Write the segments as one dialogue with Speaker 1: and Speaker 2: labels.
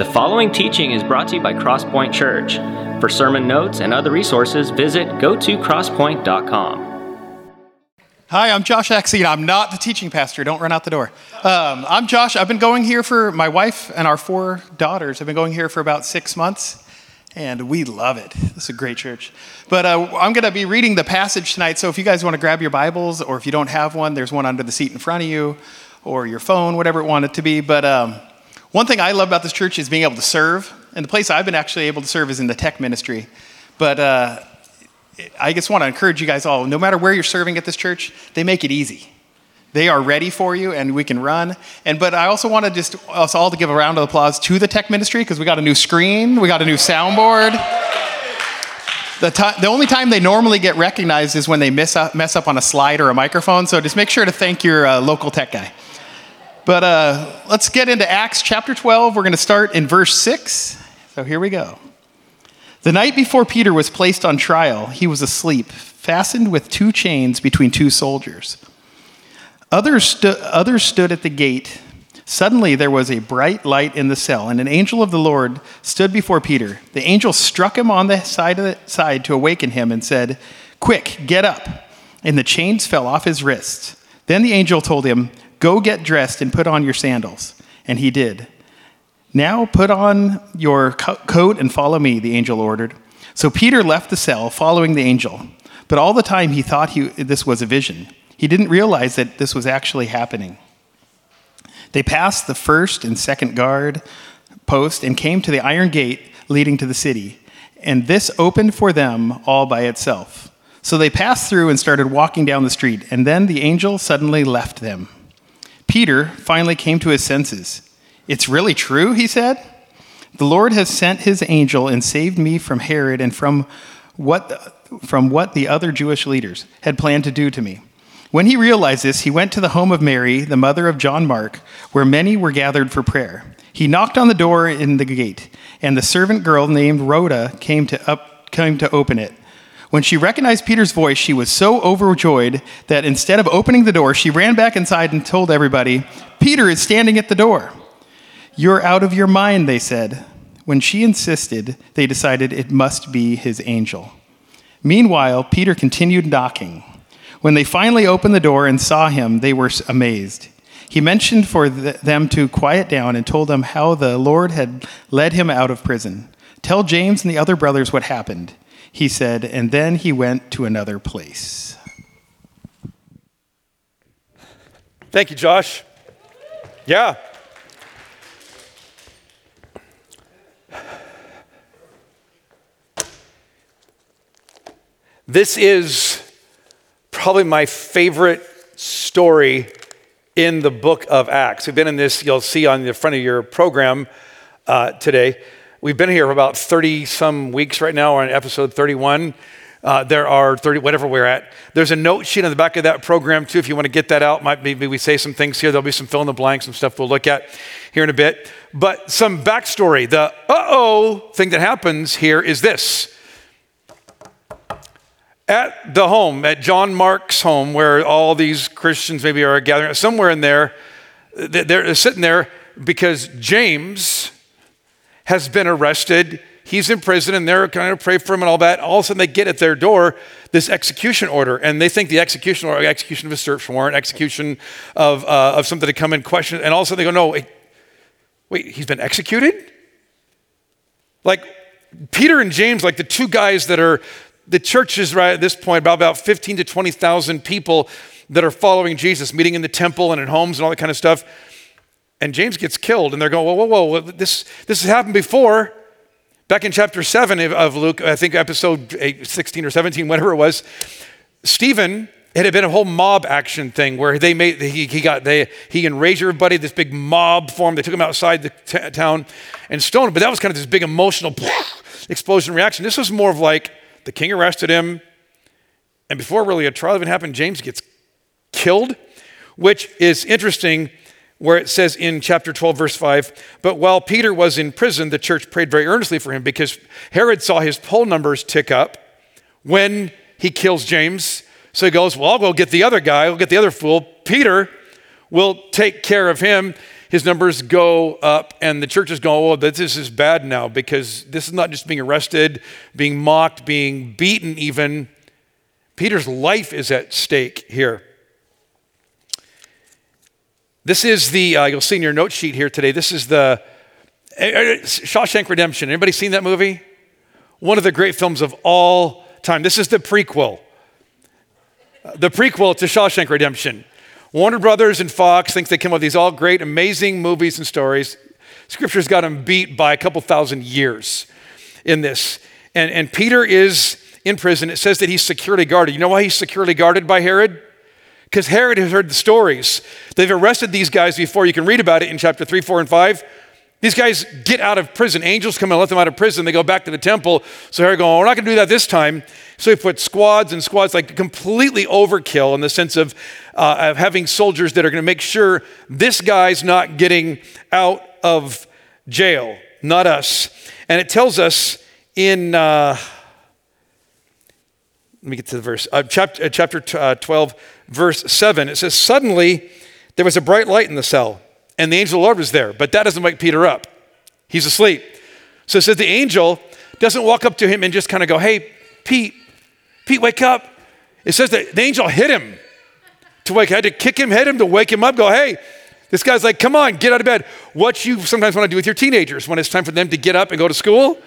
Speaker 1: The following teaching is brought to you by Crosspoint Church. For sermon notes and other resources, visit go2crosspoint.com.
Speaker 2: Hi, I'm Josh Axie. I'm not the teaching pastor. Don't run out the door. Um, I'm Josh. I've been going here for my wife and our four daughters. I've been going here for about six months, and we love it. This is a great church. But uh, I'm going to be reading the passage tonight. So if you guys want to grab your Bibles, or if you don't have one, there's one under the seat in front of you, or your phone, whatever it wanted to be. But um, one thing I love about this church is being able to serve. And the place I've been actually able to serve is in the tech ministry. But uh, I just want to encourage you guys all no matter where you're serving at this church, they make it easy. They are ready for you and we can run. And but I also want to just us all to give a round of applause to the tech ministry because we got a new screen, we got a new soundboard. The, the only time they normally get recognized is when they mess up, mess up on a slide or a microphone. So just make sure to thank your uh, local tech guy. But uh, let's get into Acts chapter 12. We're going to start in verse 6. So here we go. The night before Peter was placed on trial, he was asleep, fastened with two chains between two soldiers. Others, stu- others stood at the gate. Suddenly there was a bright light in the cell, and an angel of the Lord stood before Peter. The angel struck him on the side, of the side to awaken him and said, Quick, get up. And the chains fell off his wrists. Then the angel told him, Go get dressed and put on your sandals. And he did. Now put on your co- coat and follow me, the angel ordered. So Peter left the cell, following the angel. But all the time he thought he, this was a vision. He didn't realize that this was actually happening. They passed the first and second guard post and came to the iron gate leading to the city. And this opened for them all by itself. So they passed through and started walking down the street. And then the angel suddenly left them. Peter finally came to his senses. It's really true, he said. The Lord has sent his angel and saved me from Herod and from what, from what the other Jewish leaders had planned to do to me. When he realized this, he went to the home of Mary, the mother of John Mark, where many were gathered for prayer. He knocked on the door in the gate, and the servant girl named Rhoda came to, up, came to open it. When she recognized Peter's voice, she was so overjoyed that instead of opening the door, she ran back inside and told everybody, Peter is standing at the door. You're out of your mind, they said. When she insisted, they decided it must be his angel. Meanwhile, Peter continued knocking. When they finally opened the door and saw him, they were amazed. He mentioned for them to quiet down and told them how the Lord had led him out of prison. Tell James and the other brothers what happened he said, and then he went to another place.
Speaker 3: Thank you, Josh. Yeah. This is probably my favorite story in the book of Acts. We've been in this, you'll see on the front of your program uh, today. We've been here for about 30 some weeks right now. We're on episode 31. Uh, there are 30, whatever we're at. There's a note sheet on the back of that program, too, if you want to get that out. Might, maybe we say some things here. There'll be some fill in the blanks and stuff we'll look at here in a bit. But some backstory. The uh oh thing that happens here is this. At the home, at John Mark's home, where all these Christians maybe are gathering, somewhere in there, they're sitting there because James, has been arrested. He's in prison and they're kind of pray for him and all that. All of a sudden they get at their door this execution order and they think the execution order, execution of a search warrant, execution of, uh, of something to come in question. And all of a sudden they go, no, wait, wait, he's been executed? Like Peter and James, like the two guys that are, the church is right at this point about, about 15 to 20,000 people that are following Jesus, meeting in the temple and in homes and all that kind of stuff. And James gets killed, and they're going, whoa, whoa, whoa, this, this has happened before. Back in chapter 7 of Luke, I think episode 16 or 17, whatever it was, Stephen, it had been a whole mob action thing where they made, he, he got, they, he enraged everybody, this big mob formed. They took him outside the t- town and stoned him. But that was kind of this big emotional explosion reaction. This was more of like the king arrested him, and before really a trial even happened, James gets killed, which is interesting where it says in chapter 12, verse 5, but while Peter was in prison, the church prayed very earnestly for him because Herod saw his poll numbers tick up when he kills James. So he goes, Well, I'll go get the other guy, I'll get the other fool. Peter will take care of him. his numbers go up, and the church is going, Well, this is bad now because this is not just being arrested, being mocked, being beaten, even. Peter's life is at stake here. This is the, uh, you'll see in your note sheet here today, this is the uh, Shawshank Redemption. Anybody seen that movie? One of the great films of all time. This is the prequel. The prequel to Shawshank Redemption. Warner Brothers and Fox think they came up with these all great, amazing movies and stories. Scripture's got them beat by a couple thousand years in this. And, and Peter is in prison. It says that he's securely guarded. You know why he's securely guarded by Herod? Because Herod has heard the stories. They've arrested these guys before. You can read about it in chapter 3, 4, and 5. These guys get out of prison. Angels come and let them out of prison. They go back to the temple. So Herod going, we're not going to do that this time. So he put squads and squads, like completely overkill in the sense of, uh, of having soldiers that are going to make sure this guy's not getting out of jail, not us. And it tells us in, uh, let me get to the verse, uh, chapter, uh, chapter uh, 12, verse 7. It says, Suddenly there was a bright light in the cell and the angel of the Lord was there, but that doesn't wake Peter up. He's asleep. So it says the angel doesn't walk up to him and just kind of go, Hey, Pete, Pete, wake up. It says that the angel hit him to wake, had to kick him, hit him to wake him up, go, Hey, this guy's like, Come on, get out of bed. What you sometimes want to do with your teenagers when it's time for them to get up and go to school.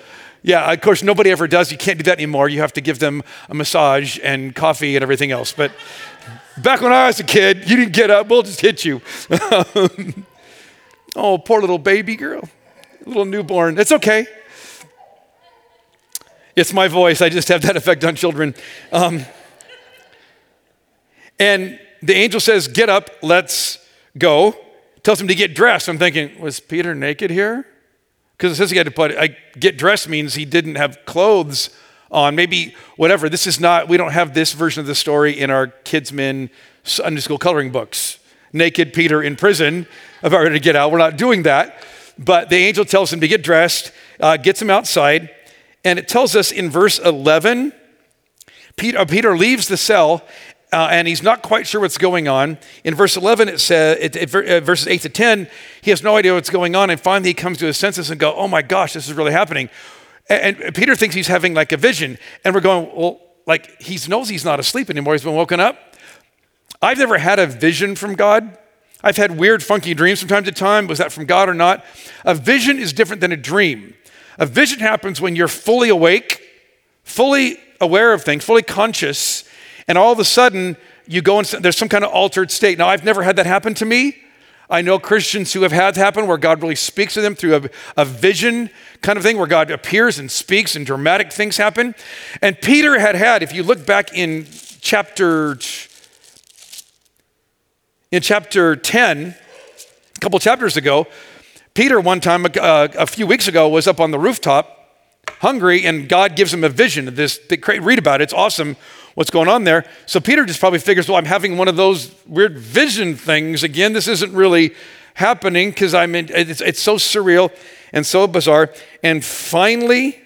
Speaker 3: Yeah, of course, nobody ever does. You can't do that anymore. You have to give them a massage and coffee and everything else. But back when I was a kid, you didn't get up, we'll just hit you. Oh, poor little baby girl, little newborn. It's okay. It's my voice. I just have that effect on children. Um, and the angel says, Get up, let's go. Tells him to get dressed. I'm thinking, Was Peter naked here? Because it says he had to put, I, get dressed means he didn't have clothes on. Maybe whatever. This is not, we don't have this version of the story in our kids' men Sunday school coloring books. Naked Peter in prison about ready to get out. We're not doing that. But the angel tells him to get dressed, uh, gets him outside, and it tells us in verse 11 Peter, uh, Peter leaves the cell uh, and he's not quite sure what's going on. In verse 11, it says, it, it, uh, verses 8 to 10, he has no idea what's going on. And finally, he comes to his senses and go, oh my gosh, this is really happening. And, and Peter thinks he's having like a vision. And we're going, well, like he knows he's not asleep anymore. He's been woken up. I've never had a vision from God. I've had weird, funky dreams from time to time. Was that from God or not? A vision is different than a dream. A vision happens when you're fully awake, fully aware of things, fully conscious, and all of a sudden you go and there's some kind of altered state. Now, I've never had that happen to me. I know Christians who have had happen where God really speaks to them through a, a, vision kind of thing where God appears and speaks and dramatic things happen. And Peter had had, if you look back in chapter in chapter 10, a couple chapters ago, Peter, one time, uh, a few weeks ago, was up on the rooftop hungry, and God gives him a vision of this. Read about it, it's awesome what's going on there. So Peter just probably figures, well, I'm having one of those weird vision things again. This isn't really happening because I'm in, it's, it's so surreal and so bizarre. And finally,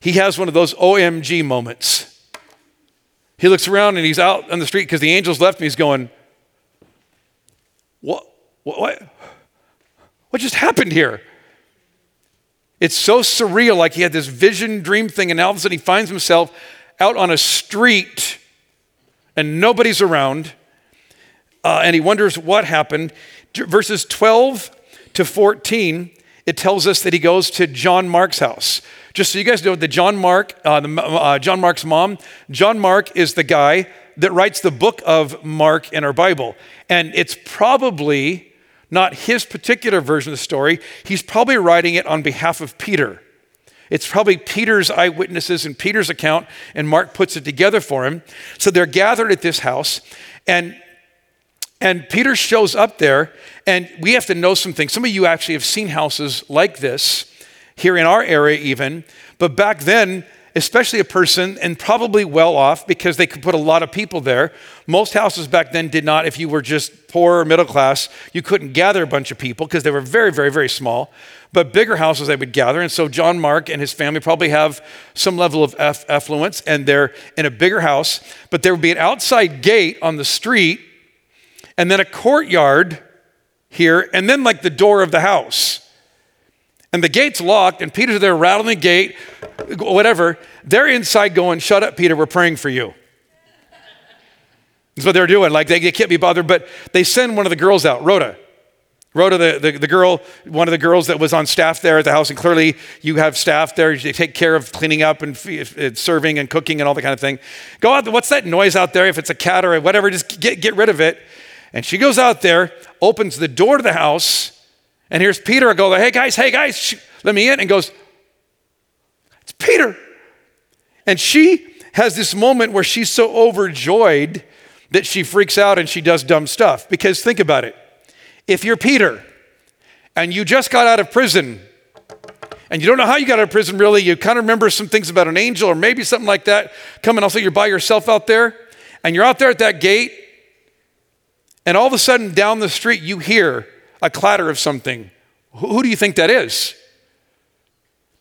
Speaker 3: he has one of those OMG moments. He looks around and he's out on the street because the angels left him. He's going, what, what, what just happened here? It's so surreal, like he had this vision dream thing, and all of a sudden he finds himself out on a street and nobody's around, uh, and he wonders what happened. Verses 12 to 14, it tells us that he goes to John Mark's house. Just so you guys know, the John Mark, uh, the, uh, John Mark's mom, John Mark is the guy that writes the book of Mark in our Bible. And it's probably not his particular version of the story, he's probably writing it on behalf of Peter. It's probably Peter's eyewitnesses and Peter's account, and Mark puts it together for him. So they're gathered at this house, and and Peter shows up there, and we have to know some things. Some of you actually have seen houses like this here in our area, even. But back then, especially a person and probably well off because they could put a lot of people there. Most houses back then did not, if you were just poor or middle class, you couldn't gather a bunch of people because they were very, very, very small. But bigger houses they would gather. And so John Mark and his family probably have some level of affluence and they're in a bigger house. But there would be an outside gate on the street and then a courtyard here, and then like the door of the house. And the gate's locked, and Peter's there rattling the gate, whatever. They're inside going, Shut up, Peter, we're praying for you. That's what they're doing. Like they, they can't be bothered, but they send one of the girls out, Rhoda. Rhoda, the, the, the, girl, one of the girls that was on staff there at the house, and clearly you have staff there. You take care of cleaning up and serving and cooking and all that kind of thing. Go out, what's that noise out there? If it's a cat or whatever, just get, get rid of it. And she goes out there, opens the door to the house, and here's Peter go, hey guys, hey guys, let me in, and goes, it's Peter. And she has this moment where she's so overjoyed that she freaks out and she does dumb stuff. Because think about it. If you're Peter and you just got out of prison and you don't know how you got out of prison really, you kind of remember some things about an angel or maybe something like that, coming, also you're by yourself out there and you're out there at that gate and all of a sudden down the street you hear a clatter of something. Who do you think that is?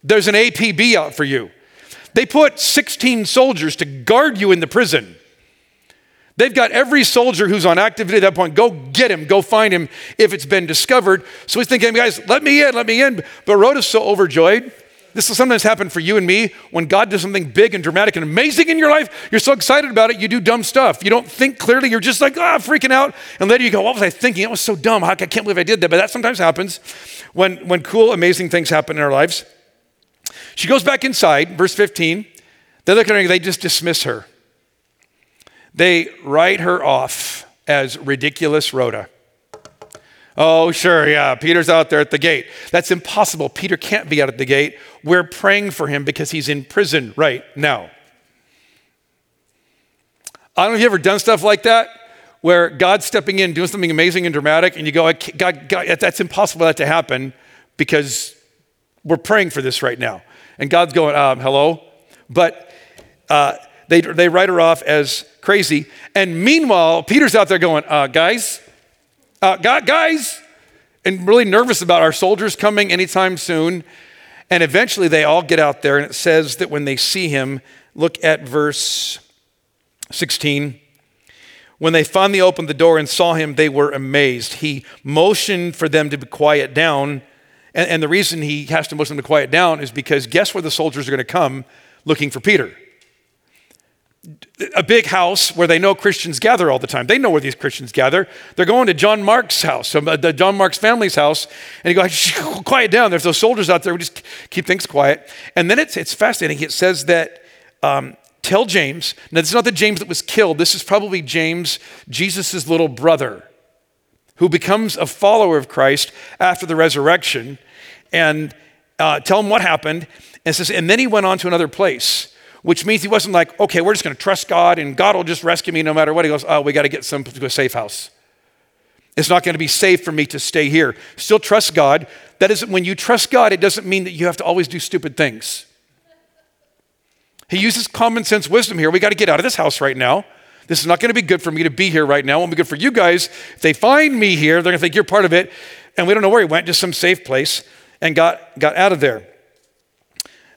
Speaker 3: There's an APB out for you. They put 16 soldiers to guard you in the prison. They've got every soldier who's on activity at that point. Go get him, go find him if it's been discovered. So he's thinking, guys, let me in, let me in. But Rhoda's so overjoyed. This will sometimes happen for you and me when God does something big and dramatic and amazing in your life. You're so excited about it, you do dumb stuff. You don't think clearly. You're just like, ah, freaking out. And later you go, what was I thinking? It was so dumb. I can't believe I did that. But that sometimes happens when, when cool, amazing things happen in our lives. She goes back inside, verse 15. They look at her, they just dismiss her. They write her off as ridiculous Rhoda. Oh, sure, yeah, Peter's out there at the gate. That's impossible. Peter can't be out at the gate. We're praying for him because he's in prison right now. I don't know if you've ever done stuff like that where God's stepping in, doing something amazing and dramatic, and you go, God, God, that's impossible for that to happen because we're praying for this right now. And God's going, um, hello? But uh, they, they write her off as crazy. And meanwhile, Peter's out there going, uh, guys, uh, guys, and really nervous about our soldiers coming anytime soon. And eventually they all get out there, and it says that when they see him, look at verse 16. When they finally opened the door and saw him, they were amazed. He motioned for them to be quiet down. And, and the reason he has to motion them to quiet down is because guess where the soldiers are going to come looking for Peter? A big house where they know Christians gather all the time. They know where these Christians gather. They're going to John Mark's house, uh, the John Mark's family's house, and you go, quiet down. There's those soldiers out there. We just keep things quiet. And then it's, it's fascinating. It says that um, tell James. Now, this is not the James that was killed. This is probably James, Jesus' little brother, who becomes a follower of Christ after the resurrection. And uh, tell him what happened. And says, and then he went on to another place which means he wasn't like, okay, we're just going to trust God and God will just rescue me no matter what. He goes, oh, we got to get some to a safe house. It's not going to be safe for me to stay here. Still trust God. That isn't when you trust God, it doesn't mean that you have to always do stupid things. He uses common sense wisdom here. We got to get out of this house right now. This is not going to be good for me to be here right now. It won't be good for you guys. If they find me here, they're going to think you're part of it. And we don't know where he went, just some safe place, and got, got out of there.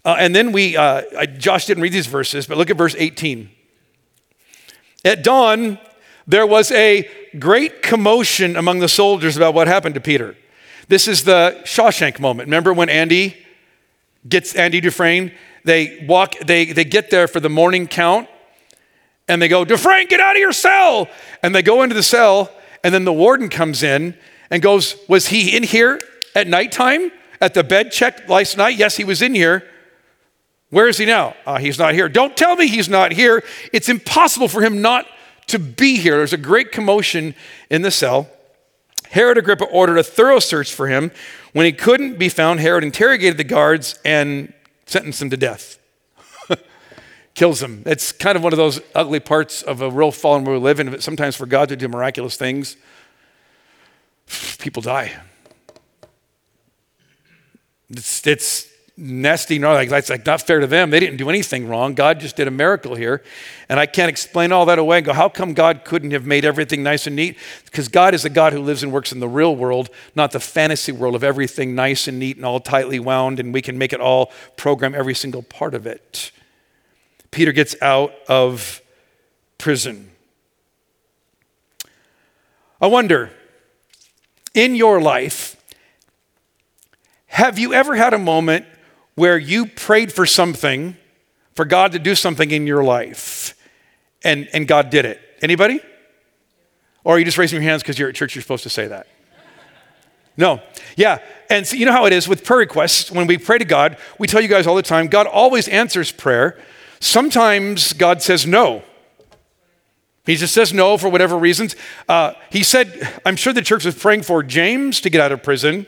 Speaker 3: Uh, and then we, uh, I, Josh didn't read these verses, but look at verse 18. At dawn, there was a great commotion among the soldiers about what happened to Peter. This is the Shawshank moment. Remember when Andy gets Andy Dufresne? They walk, they, they get there for the morning count, and they go, Dufresne, get out of your cell. And they go into the cell, and then the warden comes in and goes, Was he in here at nighttime? At the bed check last night? Yes, he was in here. Where is he now? Uh, he's not here. Don't tell me he's not here. It's impossible for him not to be here. There's a great commotion in the cell. Herod Agrippa ordered a thorough search for him. When he couldn't be found, Herod interrogated the guards and sentenced him to death. Kills him. It's kind of one of those ugly parts of a real fallen world we live in. Sometimes for God to do miraculous things, people die. It's, it's nasty, no, like, that's like not fair to them. They didn't do anything wrong. God just did a miracle here. And I can't explain all that away and go, how come God couldn't have made everything nice and neat? Because God is a God who lives and works in the real world, not the fantasy world of everything nice and neat and all tightly wound, and we can make it all program every single part of it. Peter gets out of prison. I wonder in your life, have you ever had a moment where you prayed for something, for God to do something in your life, and, and God did it? Anybody? Or are you just raising your hands because you're at church, you're supposed to say that? No. Yeah. And so you know how it is with prayer requests. When we pray to God, we tell you guys all the time God always answers prayer. Sometimes God says no. He just says no for whatever reasons. Uh, he said, I'm sure the church was praying for James to get out of prison,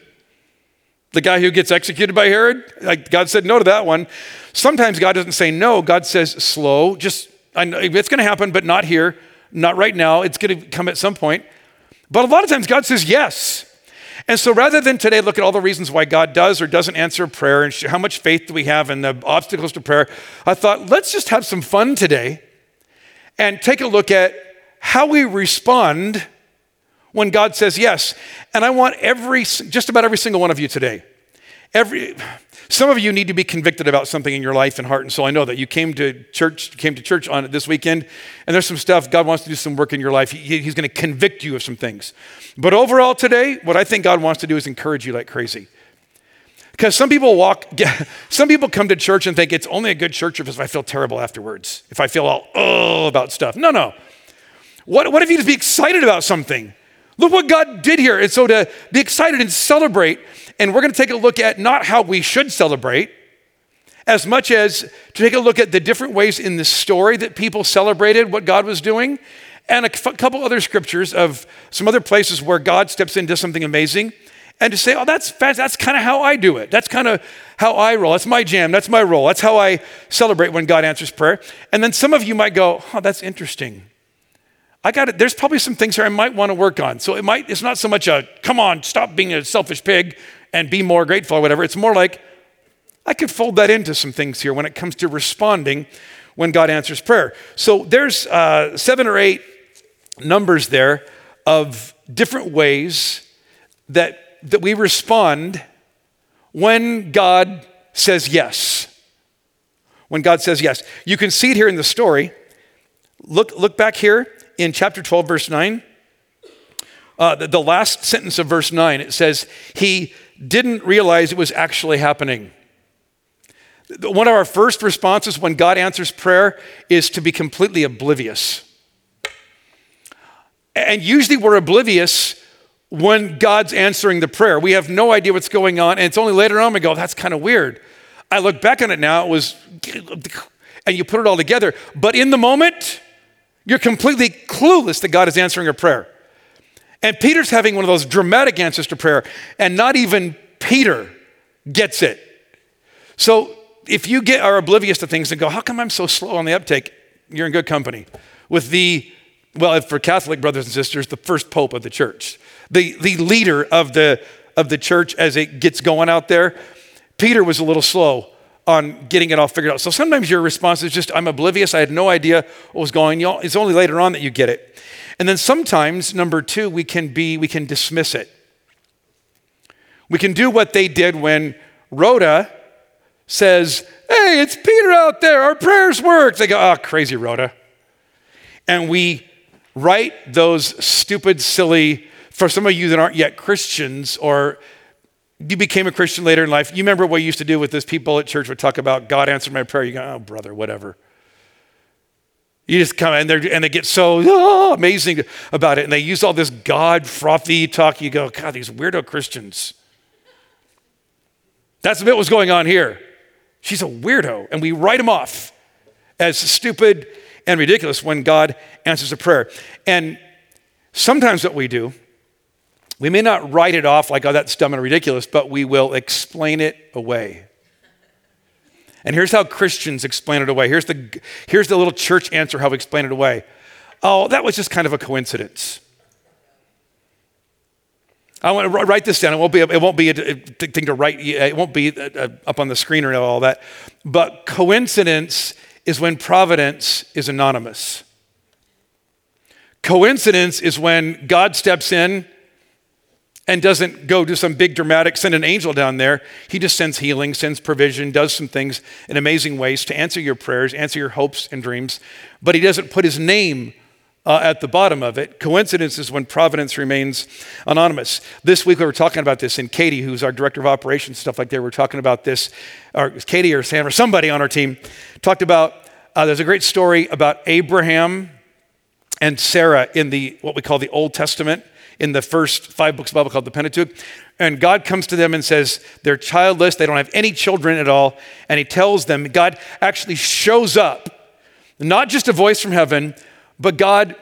Speaker 3: the guy who gets executed by Herod. Like God said no to that one. Sometimes God doesn't say no. God says slow. Just it's going to happen, but not here, not right now. It's going to come at some point. But a lot of times God says yes. And so rather than today look at all the reasons why God does or doesn't answer prayer and how much faith do we have in the obstacles to prayer, I thought let's just have some fun today and take a look at how we respond when God says yes. And I want every just about every single one of you today. Every some of you need to be convicted about something in your life and heart and soul. I know that you came to church, came to church on this weekend, and there's some stuff God wants to do some work in your life. He, he's going to convict you of some things. But overall, today, what I think God wants to do is encourage you like crazy. Because some people walk, some people come to church and think it's only a good church if I feel terrible afterwards, if I feel all oh about stuff. No, no. What, what if you just be excited about something? Look what God did here. And so to be excited and celebrate, and we're going to take a look at not how we should celebrate, as much as to take a look at the different ways in the story that people celebrated what God was doing, and a couple other scriptures of some other places where God steps in, does something amazing, and to say, oh, that's that's kind of how I do it. That's kind of how I roll. That's my jam. That's my role. That's how I celebrate when God answers prayer. And then some of you might go, oh, that's interesting. I got it. There's probably some things here I might want to work on. So it might, it's not so much a, come on, stop being a selfish pig and be more grateful or whatever. It's more like, I could fold that into some things here when it comes to responding when God answers prayer. So there's uh, seven or eight numbers there of different ways that, that we respond when God says yes. When God says yes. You can see it here in the story. Look, look back here in chapter 12, verse 9, uh, the, the last sentence of verse 9, it says, He didn't realize it was actually happening. One of our first responses when God answers prayer is to be completely oblivious. And usually we're oblivious when God's answering the prayer. We have no idea what's going on, and it's only later on we go, that's kind of weird. I look back on it now, it was, and you put it all together. But in the moment, you're completely clueless that God is answering a prayer. And Peter's having one of those dramatic answers to prayer, and not even Peter gets it. So if you get are oblivious to things and go, how come I'm so slow on the uptake? You're in good company with the, well, for Catholic brothers and sisters, the first pope of the church, the, the leader of the, of the church as it gets going out there. Peter was a little slow on getting it all figured out. So sometimes your response is just, I'm oblivious. I had no idea what was going on. It's only later on that you get it. And then sometimes, number two, we can be, we can dismiss it. We can do what they did when Rhoda says, Hey, it's Peter out there. Our prayers work. They go, Oh, crazy Rhoda. And we write those stupid, silly, for some of you that aren't yet Christians or you became a Christian later in life. You remember what you used to do with this people at church would talk about God answered my prayer. You go, oh, brother, whatever. You just come and, and they get so oh, amazing about it. And they use all this God frothy talk. You go, God, these weirdo Christians. That's a bit what's going on here. She's a weirdo. And we write them off as stupid and ridiculous when God answers a prayer. And sometimes what we do we may not write it off like, oh, that's dumb and ridiculous, but we will explain it away. And here's how Christians explain it away. Here's the, here's the little church answer how we explain it away. Oh, that was just kind of a coincidence. I want to write this down. It won't be, it won't be a, thing to write, it won't be uh, uh, up on the screen or all that. But coincidence is when providence is anonymous. Coincidence is when God steps in and doesn't go do some big dramatic, send an angel down there. He just sends healing, sends provision, does some things in amazing ways to answer your prayers, answer your hopes and dreams. But he doesn't put his name uh, at the bottom of it. Coincidence is when providence remains anonymous. This week we were talking about this, and Katie, who's our director of operations, stuff like that, we are talking about this, or Katie or Sam or somebody on our team talked about. Uh, there's a great story about Abraham and Sarah in the what we call the Old Testament, in the first five books of the Bible called the Pentateuch. And God comes to them and says, They're childless, they don't have any children at all. And He tells them, God actually shows up, not just a voice from heaven, but God,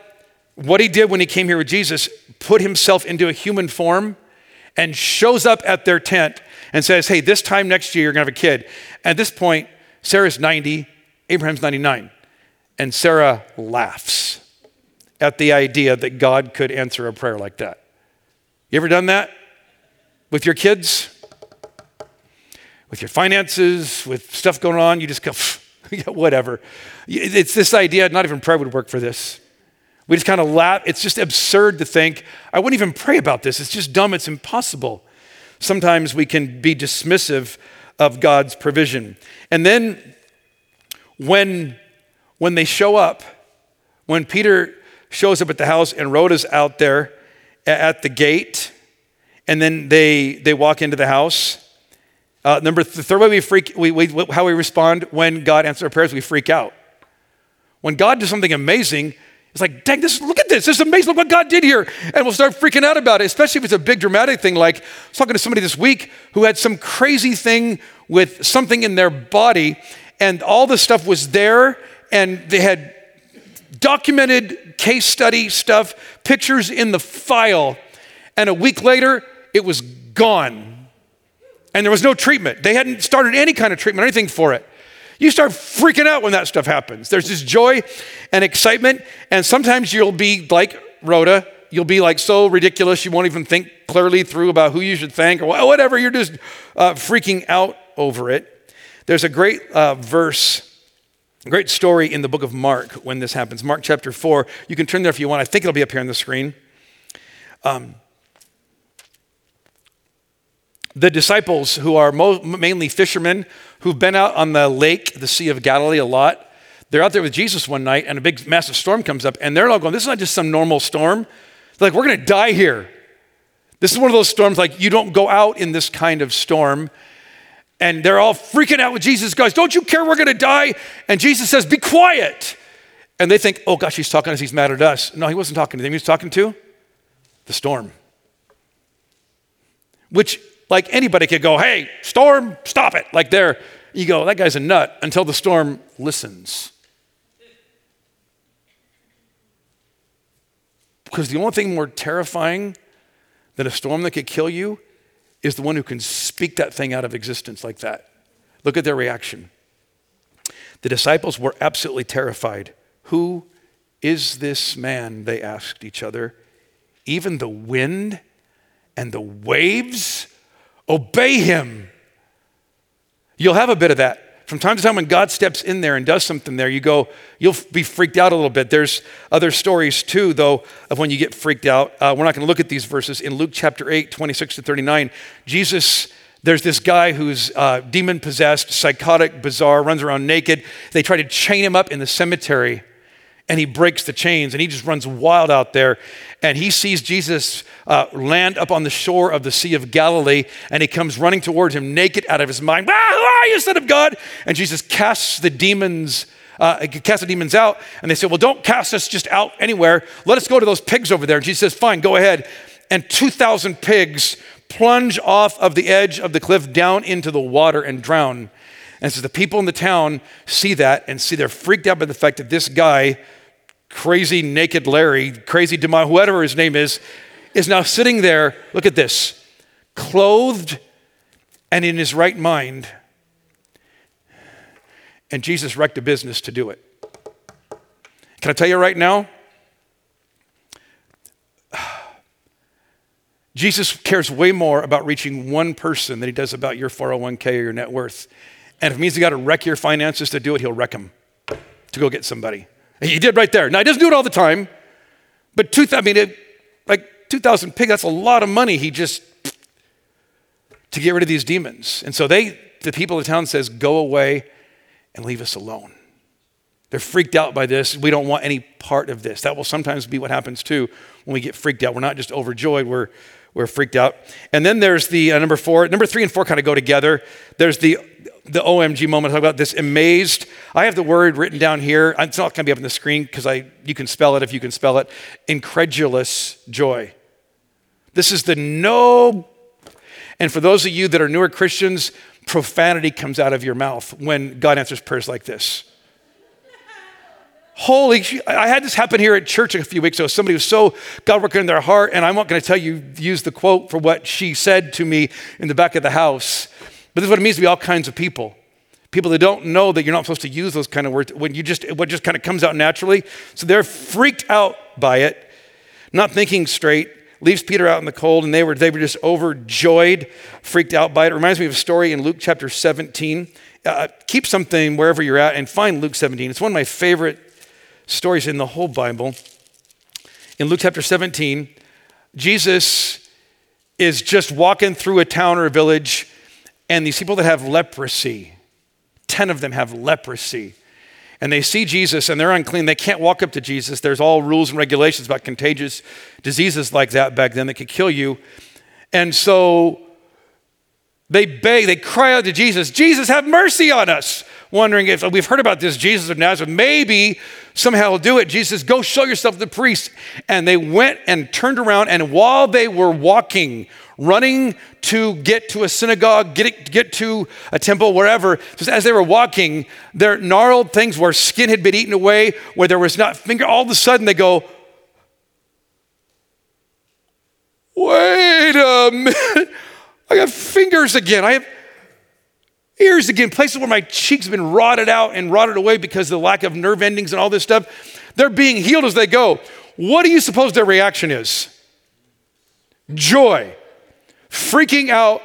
Speaker 3: what He did when He came here with Jesus, put Himself into a human form and shows up at their tent and says, Hey, this time next year, you're gonna have a kid. At this point, Sarah's 90, Abraham's 99. And Sarah laughs at the idea that God could answer a prayer like that. You ever done that with your kids? With your finances, with stuff going on, you just go, yeah, whatever. It's this idea, not even prayer would work for this. We just kind of laugh. It's just absurd to think, I wouldn't even pray about this. It's just dumb. It's impossible. Sometimes we can be dismissive of God's provision. And then when, when they show up, when Peter shows up at the house, and Rhoda's out there at the gate, and then they they walk into the house. Uh, number th- the third way we freak, we, we, how we respond when God answers our prayers, we freak out. When God does something amazing, it's like, dang, this, look at this. This is amazing. Look what God did here. And we'll start freaking out about it, especially if it's a big dramatic thing. Like, I was talking to somebody this week who had some crazy thing with something in their body, and all the stuff was there, and they had documented case study stuff, pictures in the file, and a week later, it was gone. And there was no treatment. They hadn't started any kind of treatment, anything for it. You start freaking out when that stuff happens. There's this joy and excitement, and sometimes you'll be like Rhoda, you'll be like so ridiculous you won't even think clearly through about who you should thank or whatever. You're just uh, freaking out over it. There's a great uh, verse Great story in the book of Mark when this happens. Mark chapter 4. You can turn there if you want. I think it'll be up here on the screen. Um, the disciples, who are mo- mainly fishermen, who've been out on the lake, the Sea of Galilee, a lot, they're out there with Jesus one night, and a big, massive storm comes up, and they're all going, This is not just some normal storm. They're like, We're going to die here. This is one of those storms like you don't go out in this kind of storm and they're all freaking out with Jesus. Guys, don't you care we're gonna die? And Jesus says, Be quiet. And they think, Oh gosh, he's talking us, he's mad at us. No, he wasn't talking to them, he was talking to the storm. Which, like anybody could go, Hey, storm, stop it. Like there, you go, That guy's a nut until the storm listens. Because the only thing more terrifying than a storm that could kill you is the one who can speak that thing out of existence like that. Look at their reaction. The disciples were absolutely terrified. Who is this man? They asked each other. Even the wind and the waves obey him. You'll have a bit of that from time to time, when God steps in there and does something there, you go, you'll be freaked out a little bit. There's other stories too, though, of when you get freaked out. Uh, we're not going to look at these verses. In Luke chapter 8, 26 to 39, Jesus, there's this guy who's uh, demon possessed, psychotic, bizarre, runs around naked. They try to chain him up in the cemetery and he breaks the chains and he just runs wild out there. And he sees Jesus uh, land up on the shore of the Sea of Galilee and he comes running towards him naked out of his mind. Ah, who are you, Son of God? And Jesus casts the demons. Uh, cast the demons out, and they say, Well, don't cast us just out anywhere. Let us go to those pigs over there. And Jesus says, Fine, go ahead. And 2,000 pigs plunge off of the edge of the cliff down into the water and drown. And so the people in the town see that and see they're freaked out by the fact that this guy, crazy naked Larry, crazy demon, whatever his name is, is now sitting there. Look at this, clothed and in his right mind. And Jesus wrecked a business to do it. Can I tell you right now? Jesus cares way more about reaching one person than he does about your 401k or your net worth. And if it means you got to wreck your finances to do it, he'll wreck them to go get somebody. And he did right there. Now, he doesn't do it all the time, but two, I mean, it, like 2,000 pig, that's a lot of money he just, to get rid of these demons. And so they, the people of the town says, go away and leave us alone. They're freaked out by this. We don't want any part of this. That will sometimes be what happens too when we get freaked out. We're not just overjoyed, we're, we're freaked out. And then there's the uh, number four. Number three and four kind of go together. There's the the OMG moment. Talk about this amazed. I have the word written down here. It's not going to be up on the screen because I you can spell it if you can spell it. Incredulous joy. This is the no. And for those of you that are newer Christians, profanity comes out of your mouth when God answers prayers like this. Holy, I had this happen here at church a few weeks ago. Somebody was so God working in their heart, and I'm not going to tell you, use the quote for what she said to me in the back of the house. But this is what it means to be all kinds of people. People that don't know that you're not supposed to use those kind of words when you just, what just kind of comes out naturally. So they're freaked out by it, not thinking straight, leaves Peter out in the cold, and they were, they were just overjoyed, freaked out by it. It reminds me of a story in Luke chapter 17. Uh, keep something wherever you're at and find Luke 17. It's one of my favorite stories in the whole Bible. In Luke chapter 17, Jesus is just walking through a town or a village, and these people that have leprosy, 10 of them have leprosy. And they see Jesus and they're unclean. They can't walk up to Jesus. There's all rules and regulations about contagious diseases like that back then that could kill you. And so they beg, they cry out to Jesus, Jesus, have mercy on us. Wondering if we've heard about this Jesus of Nazareth, maybe somehow he'll do it. Jesus Go show yourself to the priest. And they went and turned around, and while they were walking, running to get to a synagogue, get, get to a temple, wherever, just as they were walking, their gnarled things where skin had been eaten away, where there was not finger, all of a sudden they go, Wait a minute. I have fingers again. I have ears again, places where my cheeks have been rotted out and rotted away because of the lack of nerve endings and all this stuff. They're being healed as they go. What do you suppose their reaction is? Joy, freaking out,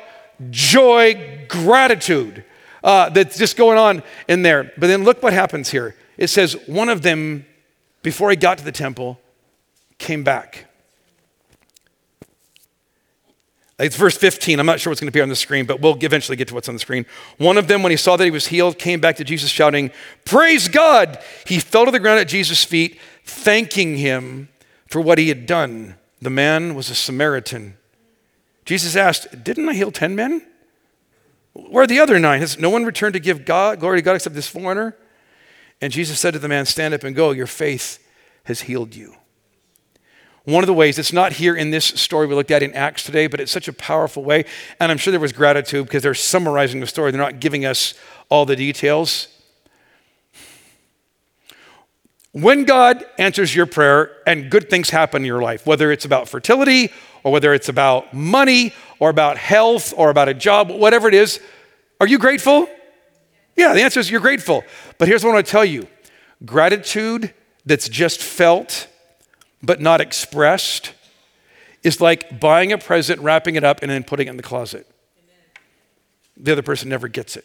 Speaker 3: joy, gratitude uh, that's just going on in there. But then look what happens here. It says, one of them, before he got to the temple, came back. It's verse 15. I'm not sure what's going to appear on the screen, but we'll eventually get to what's on the screen. One of them, when he saw that he was healed, came back to Jesus shouting, Praise God! He fell to the ground at Jesus' feet, thanking him for what he had done. The man was a Samaritan. Jesus asked, Didn't I heal 10 men? Where are the other nine? Has no one returned to give God, glory to God except this foreigner? And Jesus said to the man, Stand up and go. Your faith has healed you. One of the ways, it's not here in this story we looked at in Acts today, but it's such a powerful way. And I'm sure there was gratitude because they're summarizing the story, they're not giving us all the details. When God answers your prayer and good things happen in your life, whether it's about fertility or whether it's about money or about health or about a job, whatever it is, are you grateful? Yeah, the answer is you're grateful. But here's what I want to tell you gratitude that's just felt but not expressed is like buying a present, wrapping it up, and then putting it in the closet. The other person never gets it.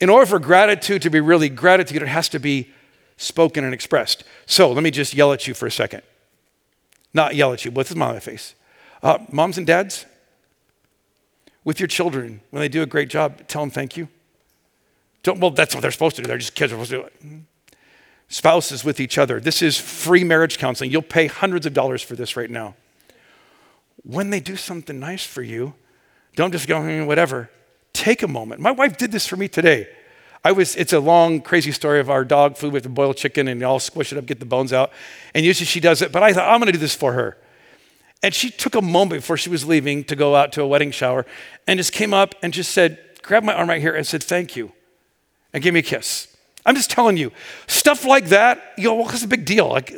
Speaker 3: In order for gratitude to be really gratitude, it has to be spoken and expressed. So let me just yell at you for a second. Not yell at you, with a smile on my face. Uh, moms and dads, with your children, when they do a great job, tell them thank you. Don't, well, that's what they're supposed to do. They're just kids are supposed to do it spouses with each other. This is free marriage counseling. You'll pay hundreds of dollars for this right now. When they do something nice for you, don't just go, hmm, whatever. Take a moment. My wife did this for me today. I was, it's a long, crazy story of our dog food with the boiled chicken and all squish it up, get the bones out. And usually she does it, but I thought, I'm gonna do this for her. And she took a moment before she was leaving to go out to a wedding shower and just came up and just said, grabbed my arm right here and said, thank you, and gave me a kiss. I'm just telling you, stuff like that, you go, well, what's the big deal? Like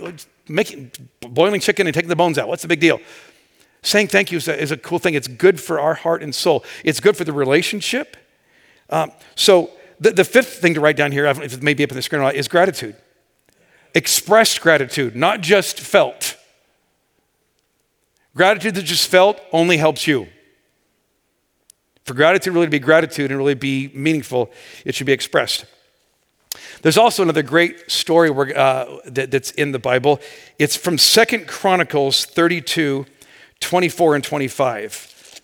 Speaker 3: making boiling chicken and taking the bones out. What's the big deal? Saying thank you is a, is a cool thing. It's good for our heart and soul. It's good for the relationship. Um, so the, the fifth thing to write down here, if it may be up on the screen or not, is gratitude. Expressed gratitude, not just felt. Gratitude that just felt only helps you. For gratitude really to be gratitude and really be meaningful, it should be expressed. There's also another great story where, uh, that, that's in the Bible. It's from Second Chronicles 32, 24 and 25.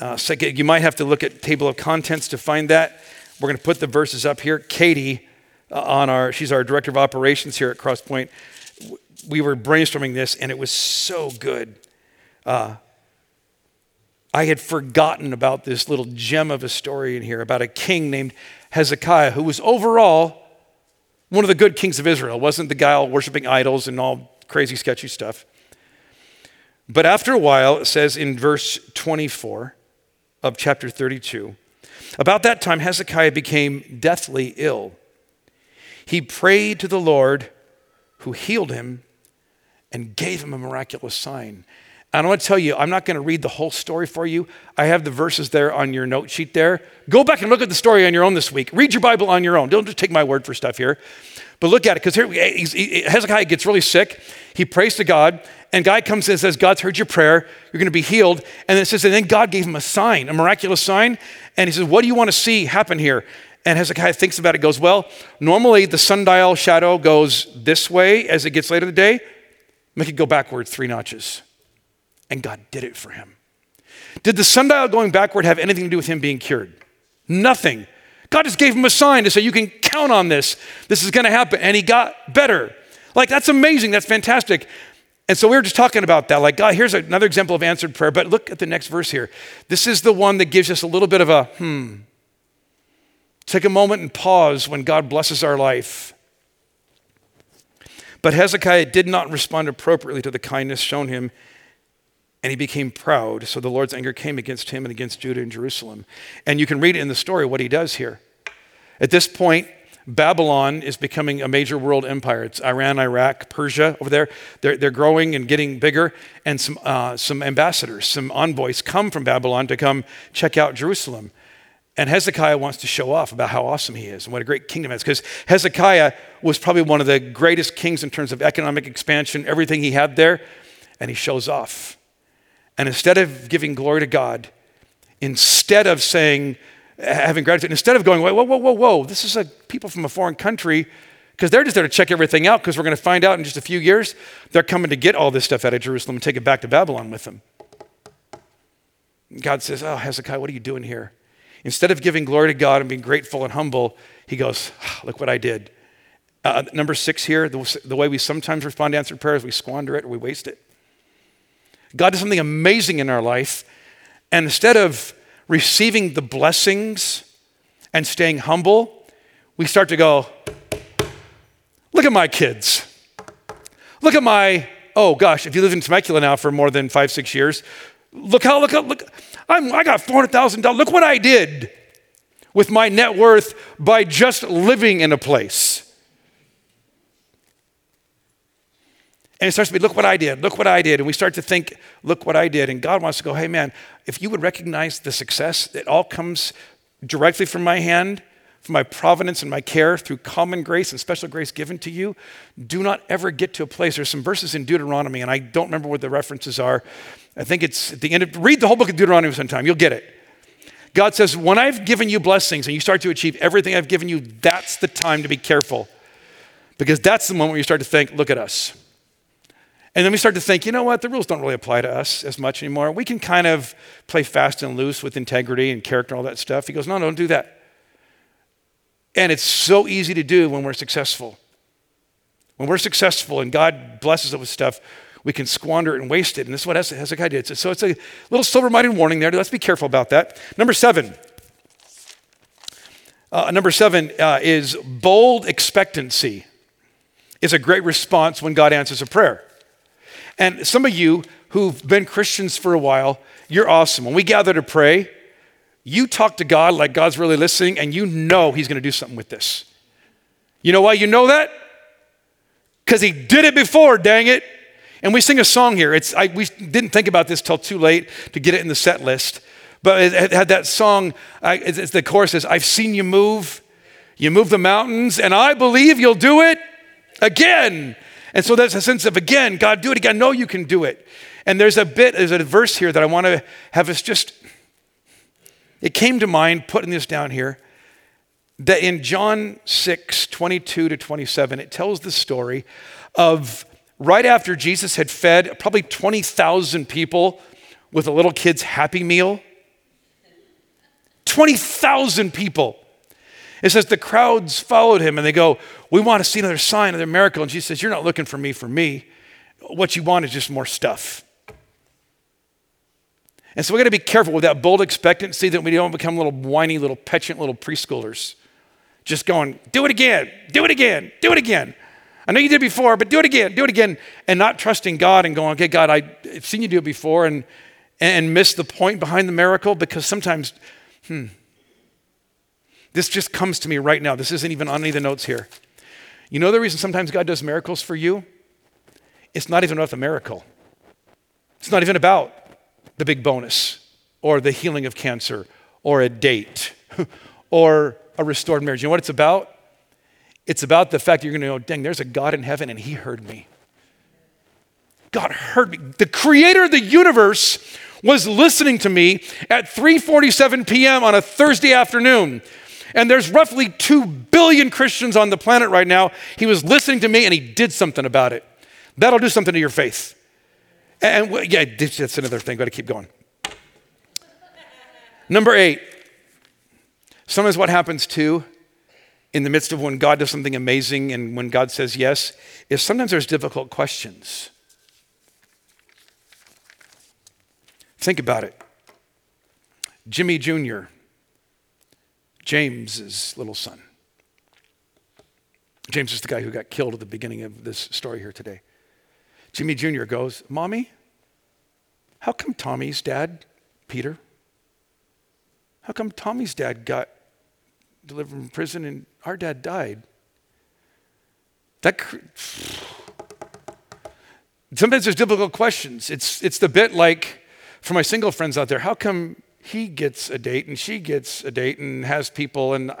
Speaker 3: Uh, so you might have to look at table of contents to find that. We're going to put the verses up here. Katie uh, on our, she's our director of operations here at Crosspoint. We were brainstorming this and it was so good. Uh, I had forgotten about this little gem of a story in here about a king named Hezekiah who was overall one of the good kings of Israel. Wasn't the guy all worshiping idols and all crazy, sketchy stuff. But after a while, it says in verse 24 of chapter 32 about that time, Hezekiah became deathly ill. He prayed to the Lord who healed him and gave him a miraculous sign. And I want to tell you, I'm not going to read the whole story for you. I have the verses there on your note sheet there. Go back and look at the story on your own this week. Read your Bible on your own. Don't just take my word for stuff here. But look at it, because here he, Hezekiah gets really sick. He prays to God, and God comes in and says, God's heard your prayer. You're going to be healed. And it says, and then God gave him a sign, a miraculous sign. And he says, What do you want to see happen here? And Hezekiah thinks about it, goes, Well, normally the sundial shadow goes this way as it gets later in the day. Make it go backward three notches. And God did it for him. Did the sundial going backward have anything to do with him being cured? Nothing. God just gave him a sign to say, You can count on this. This is going to happen. And he got better. Like, that's amazing. That's fantastic. And so we were just talking about that. Like, God, here's another example of answered prayer. But look at the next verse here. This is the one that gives us a little bit of a hmm. Take a moment and pause when God blesses our life. But Hezekiah did not respond appropriately to the kindness shown him, and he became proud. So the Lord's anger came against him and against Judah and Jerusalem. And you can read it in the story what he does here. At this point, Babylon is becoming a major world empire. It's Iran, Iraq, Persia over there. They're, they're growing and getting bigger. And some, uh, some ambassadors, some envoys come from Babylon to come check out Jerusalem. And Hezekiah wants to show off about how awesome he is and what a great kingdom is. Because Hezekiah was probably one of the greatest kings in terms of economic expansion, everything he had there. And he shows off. And instead of giving glory to God, instead of saying, having gratitude, instead of going, whoa, whoa, whoa, whoa, this is a people from a foreign country, because they're just there to check everything out, because we're going to find out in just a few years, they're coming to get all this stuff out of Jerusalem and take it back to Babylon with them. God says, Oh, Hezekiah, what are you doing here? Instead of giving glory to God and being grateful and humble, he goes, oh, Look what I did. Uh, number six here, the, the way we sometimes respond to answered prayers, we squander it or we waste it. God does something amazing in our life, and instead of receiving the blessings and staying humble, we start to go, look at my kids. Look at my, oh gosh, if you live in Temecula now for more than five, six years, look how, look how, look, I'm, I got $400,000. Look what I did with my net worth by just living in a place. And it starts to be, look what I did, look what I did. And we start to think, look what I did. And God wants to go, hey man, if you would recognize the success, it all comes directly from my hand, from my providence and my care through common grace and special grace given to you. Do not ever get to a place. There's some verses in Deuteronomy, and I don't remember what the references are. I think it's at the end of, read the whole book of Deuteronomy sometime, you'll get it. God says, when I've given you blessings and you start to achieve everything I've given you, that's the time to be careful. Because that's the moment where you start to think, look at us. And then we start to think, you know what, the rules don't really apply to us as much anymore. We can kind of play fast and loose with integrity and character and all that stuff. He goes, no, don't do that. And it's so easy to do when we're successful. When we're successful and God blesses us with stuff, we can squander it and waste it. And this is what Hezekiah did. So it's a little sober minded warning there. Let's be careful about that. Number seven. Uh, number seven uh, is bold expectancy is a great response when God answers a prayer. And some of you who've been Christians for a while, you're awesome. When we gather to pray, you talk to God like God's really listening, and you know He's going to do something with this. You know why you know that? Because He did it before, dang it. And we sing a song here. It's, I, we didn't think about this till too late to get it in the set list. But it, had that song, I, it's, it's the chorus is, I've seen you move. You move the mountains, and I believe you'll do it again. And so there's a sense of, again, God, do it again. No, you can do it. And there's a bit, there's a verse here that I want to have us just, it came to mind putting this down here, that in John 6, 22 to 27, it tells the story of right after Jesus had fed probably 20,000 people with a little kid's happy meal. 20,000 people. It says the crowds followed him and they go, We want to see another sign, another miracle. And Jesus says, You're not looking for me for me. What you want is just more stuff. And so we got to be careful with that bold expectancy that we don't become little whiny, little petulant little preschoolers. Just going, do it again, do it again, do it again. I know you did it before, but do it again, do it again. And not trusting God and going, okay, God, I've seen you do it before and, and miss the point behind the miracle because sometimes, hmm, this just comes to me right now. This isn't even on any of the notes here. You know the reason sometimes God does miracles for you? It's not even about the miracle. It's not even about the big bonus or the healing of cancer or a date or a restored marriage. You know what it's about? It's about the fact that you're going to know, dang, there's a God in heaven and he heard me. God heard me. The creator of the universe was listening to me at 3:47 p.m. on a Thursday afternoon. And there's roughly 2 billion Christians on the planet right now. He was listening to me and he did something about it. That'll do something to your faith. And yeah, that's another thing. Got to keep going. Number eight. Sometimes what happens too, in the midst of when God does something amazing and when God says yes, is sometimes there's difficult questions. Think about it. Jimmy Jr., James's little son. James is the guy who got killed at the beginning of this story here today. Jimmy Jr. goes, Mommy, how come Tommy's dad, Peter, how come Tommy's dad got delivered from prison and our dad died? That sometimes there's difficult questions. It's it's the bit like for my single friends out there, how come he gets a date and she gets a date and has people and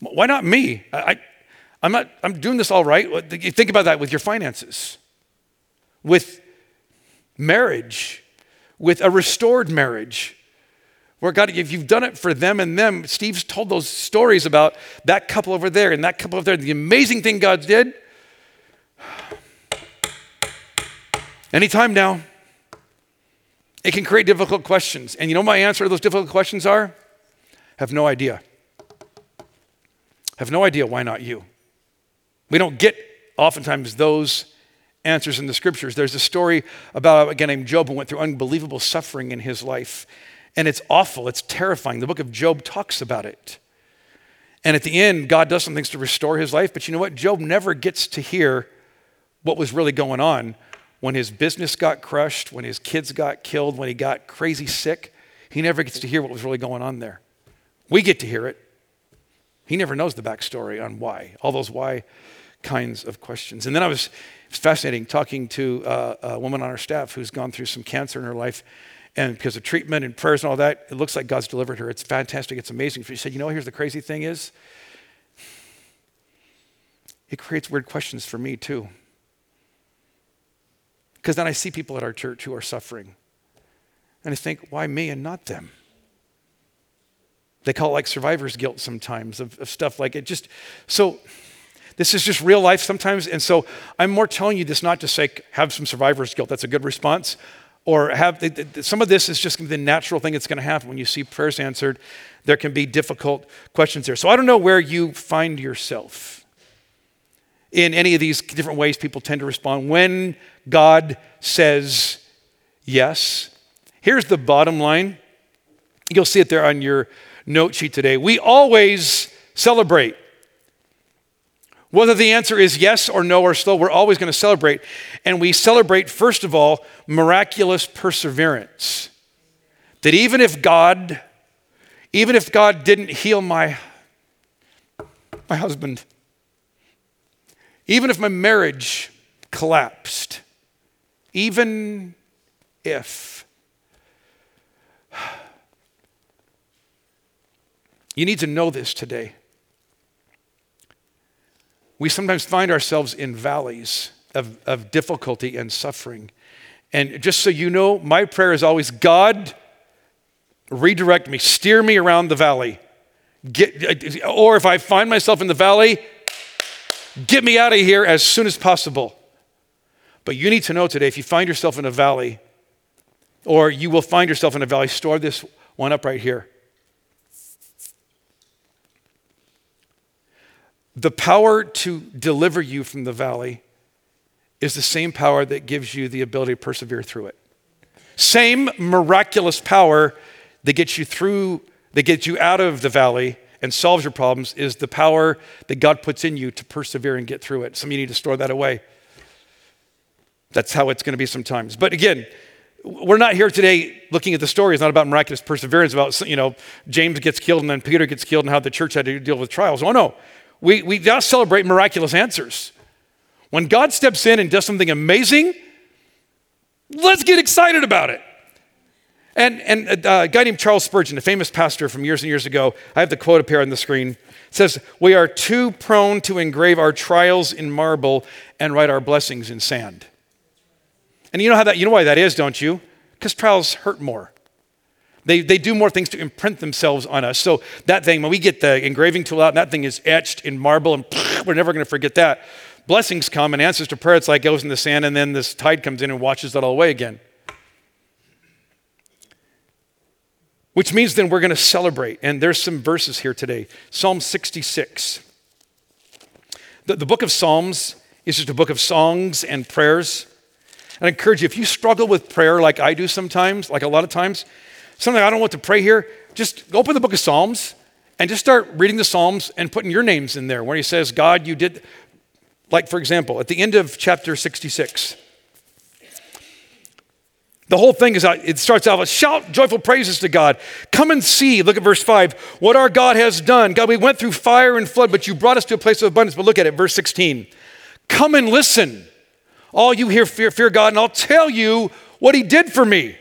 Speaker 3: why not me? I, I'm not, I'm doing this all right. Think about that with your finances, with marriage, with a restored marriage. Where God, if you've done it for them and them, Steve's told those stories about that couple over there and that couple over there, the amazing thing God did. Anytime now, it can create difficult questions. And you know my answer to those difficult questions are? Have no idea. Have no idea why not you. We don't get oftentimes those answers in the scriptures. There's a story about a guy named Job who went through unbelievable suffering in his life. And it's awful, it's terrifying. The book of Job talks about it. And at the end, God does some things to restore his life. But you know what? Job never gets to hear what was really going on when his business got crushed, when his kids got killed, when he got crazy sick. He never gets to hear what was really going on there. We get to hear it. He never knows the backstory on why, all those why kinds of questions. And then I was, fascinating talking to uh, a woman on our staff who's gone through some cancer in her life. And because of treatment and prayers and all that, it looks like God's delivered her. It's fantastic. It's amazing. She said, you know, here's the crazy thing is, it creates weird questions for me too. Because then I see people at our church who are suffering. And I think, why me and not them? They call it like survivor's guilt sometimes of, of stuff like it. Just so this is just real life sometimes. And so I'm more telling you this not to say have some survivor's guilt. That's a good response. Or have some of this is just the natural thing that's going to happen when you see prayers answered. There can be difficult questions there. So I don't know where you find yourself in any of these different ways people tend to respond when God says yes. Here's the bottom line. You'll see it there on your note sheet today. We always celebrate. Whether the answer is yes or no or slow, we're always going to celebrate. And we celebrate, first of all, miraculous perseverance. That even if God, even if God didn't heal my, my husband, even if my marriage collapsed, even if You need to know this today. We sometimes find ourselves in valleys of, of difficulty and suffering. And just so you know, my prayer is always God, redirect me, steer me around the valley. Get, uh, or if I find myself in the valley, Get me out of here as soon as possible. But you need to know today if you find yourself in a valley, or you will find yourself in a valley, store this one up right here. The power to deliver you from the valley is the same power that gives you the ability to persevere through it. Same miraculous power that gets you through, that gets you out of the valley, and solves your problems is the power that God puts in you to persevere and get through it. Some of you need to store that away. That's how it's going to be sometimes. But again, we're not here today looking at the story. It's not about miraculous perseverance, about, you know, James gets killed and then Peter gets killed and how the church had to deal with trials. Oh, no. We, we got to celebrate miraculous answers. When God steps in and does something amazing, let's get excited about it. And, and uh, a guy named Charles Spurgeon, a famous pastor from years and years ago, I have the quote up here on the screen, says, We are too prone to engrave our trials in marble and write our blessings in sand. And you know how that, you know why that is, don't you? Because trials hurt more. They, they do more things to imprint themselves on us. So that thing, when we get the engraving tool out and that thing is etched in marble and we're never going to forget that. Blessings come and answers to prayer, it's like goes in the sand and then this tide comes in and washes it all away again. Which means then we're going to celebrate. And there's some verses here today. Psalm 66. The, the book of Psalms is just a book of songs and prayers. And I encourage you, if you struggle with prayer like I do sometimes, like a lot of times, something I don't want to pray here, just open the book of Psalms and just start reading the Psalms and putting your names in there where he says, God, you did, like for example, at the end of chapter 66. The whole thing is, uh, it starts out with shout joyful praises to God. Come and see, look at verse 5, what our God has done. God, we went through fire and flood, but you brought us to a place of abundance. But look at it, verse 16. Come and listen all you here fear, fear God, and I'll tell you what He did for me.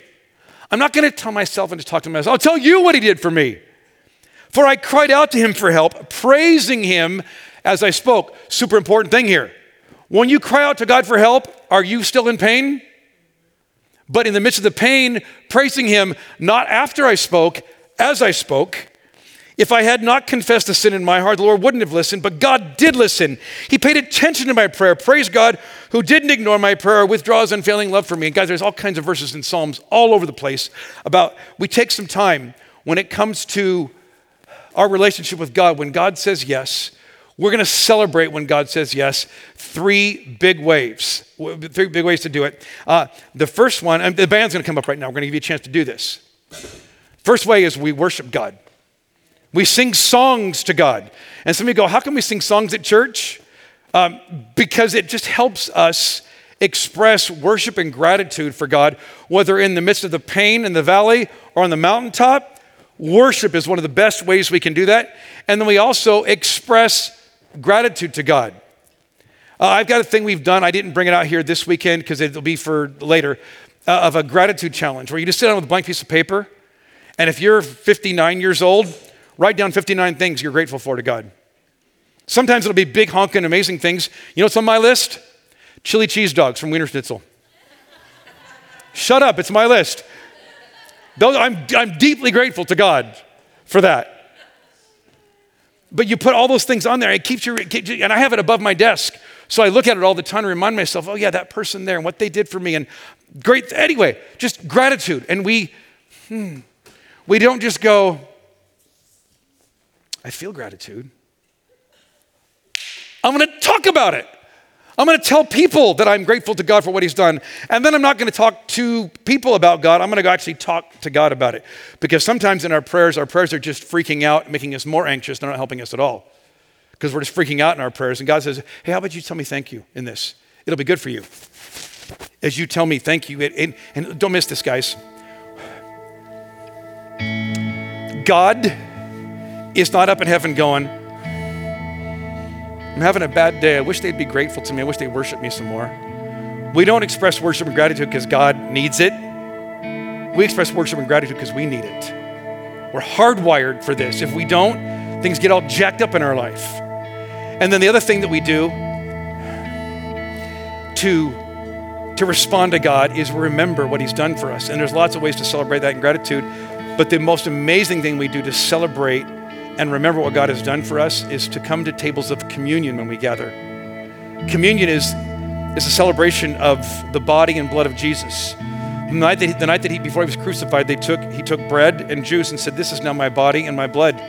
Speaker 3: I'm not going to tell myself and just talk to myself. I'll tell you what He did for me. For I cried out to Him for help, praising Him as I spoke. Super important thing here. When you cry out to God for help, are you still in pain? But in the midst of the pain, praising Him, not after I spoke, as I spoke, if I had not confessed the sin in my heart, the Lord wouldn't have listened, but God did listen. He paid attention to my prayer. Praise God, who didn't ignore my prayer or withdraw his unfailing love for me. And guys, there's all kinds of verses in Psalms all over the place about we take some time when it comes to our relationship with God. When God says yes, we're going to celebrate when God says yes. Three big waves, three big ways to do it. Uh, the first one, and the band's going to come up right now. We're going to give you a chance to do this. First way is we worship God. We sing songs to God. And some of you go, How can we sing songs at church? Um, because it just helps us express worship and gratitude for God, whether in the midst of the pain in the valley or on the mountaintop. Worship is one of the best ways we can do that. And then we also express gratitude to God. Uh, I've got a thing we've done. I didn't bring it out here this weekend because it'll be for later uh, of a gratitude challenge where you just sit down with a blank piece of paper. And if you're 59 years old, Write down 59 things you're grateful for to God. Sometimes it'll be big, honking, amazing things. You know what's on my list? Chili cheese dogs from Wiener Schnitzel. Shut up, it's my list. I'm, I'm deeply grateful to God for that. But you put all those things on there, it keeps you, and I have it above my desk. So I look at it all the time and remind myself, oh, yeah, that person there and what they did for me. And great, anyway, just gratitude. And we, hmm, we don't just go, I feel gratitude. I'm going to talk about it. I'm going to tell people that I'm grateful to God for what He's done. And then I'm not going to talk to people about God. I'm going to actually talk to God about it. Because sometimes in our prayers, our prayers are just freaking out, making us more anxious. They're not helping us at all. Because we're just freaking out in our prayers. And God says, Hey, how about you tell me thank you in this? It'll be good for you. As you tell me thank you. It, it, and don't miss this, guys. God is not up in heaven going, I'm having a bad day. I wish they'd be grateful to me. I wish they'd worship me some more. We don't express worship and gratitude because God needs it. We express worship and gratitude because we need it. We're hardwired for this. If we don't, things get all jacked up in our life. And then the other thing that we do to, to respond to God is remember what He's done for us. And there's lots of ways to celebrate that in gratitude. But the most amazing thing we do to celebrate and remember what God has done for us is to come to tables of communion when we gather. Communion is, is a celebration of the body and blood of Jesus. The night, that he, the night that he, before he was crucified, they took, he took bread and juice and said, This is now my body and my blood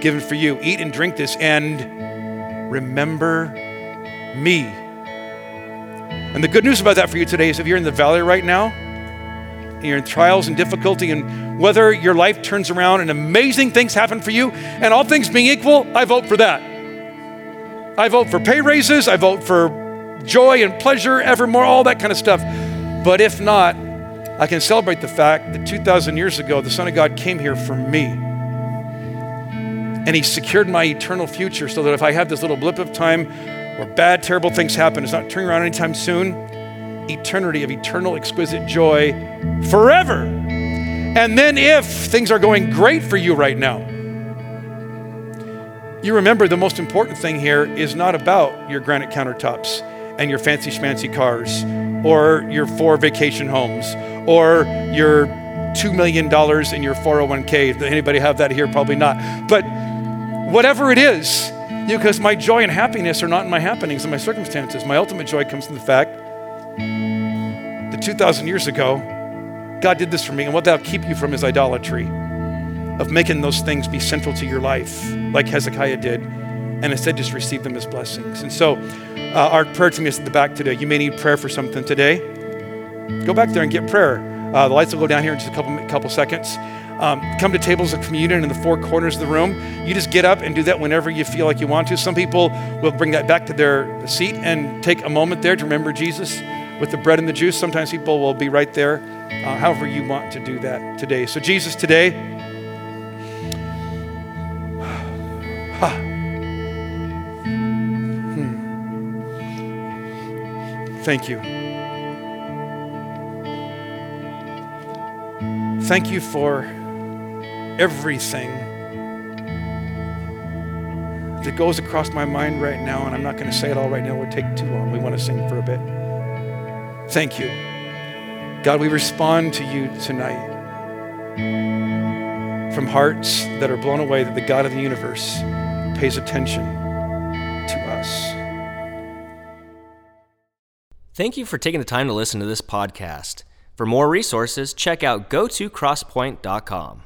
Speaker 3: given for you. Eat and drink this and remember me. And the good news about that for you today is if you're in the valley right now, and you're in trials and difficulty, and whether your life turns around and amazing things happen for you, and all things being equal, I vote for that. I vote for pay raises, I vote for joy and pleasure evermore, all that kind of stuff. But if not, I can celebrate the fact that 2,000 years ago, the Son of God came here for me. And He secured my eternal future so that if I have this little blip of time where bad, terrible things happen, it's not turning around anytime soon, eternity of eternal, exquisite joy forever. And then if things are going great for you right now, you remember the most important thing here is not about your granite countertops and your fancy schmancy cars or your four vacation homes or your $2 million in your 401k. Does anybody have that here? Probably not. But whatever it is, because my joy and happiness are not in my happenings and my circumstances. My ultimate joy comes from the fact that 2,000 years ago, God did this for me. And what that'll keep you from is idolatry, of making those things be central to your life, like Hezekiah did, and instead just receive them as blessings. And so, uh, our prayer team is at the back today. You may need prayer for something today. Go back there and get prayer. Uh, the lights will go down here in just a couple, couple seconds. Um, come to tables of communion in the four corners of the room. You just get up and do that whenever you feel like you want to. Some people will bring that back to their seat and take a moment there to remember Jesus with the bread and the juice. Sometimes people will be right there, uh, however you want to do that today. So, Jesus, today. Hmm. Thank you. Thank you for everything that goes across my mind right now, and I'm not going to say it all right now. It would take too long. We want to sing for a bit. Thank you. God, we respond to you tonight from hearts that are blown away that the God of the universe pays attention to us.
Speaker 1: Thank you for taking the time to listen to this podcast. For more resources, check out go to gotocrosspoint.com.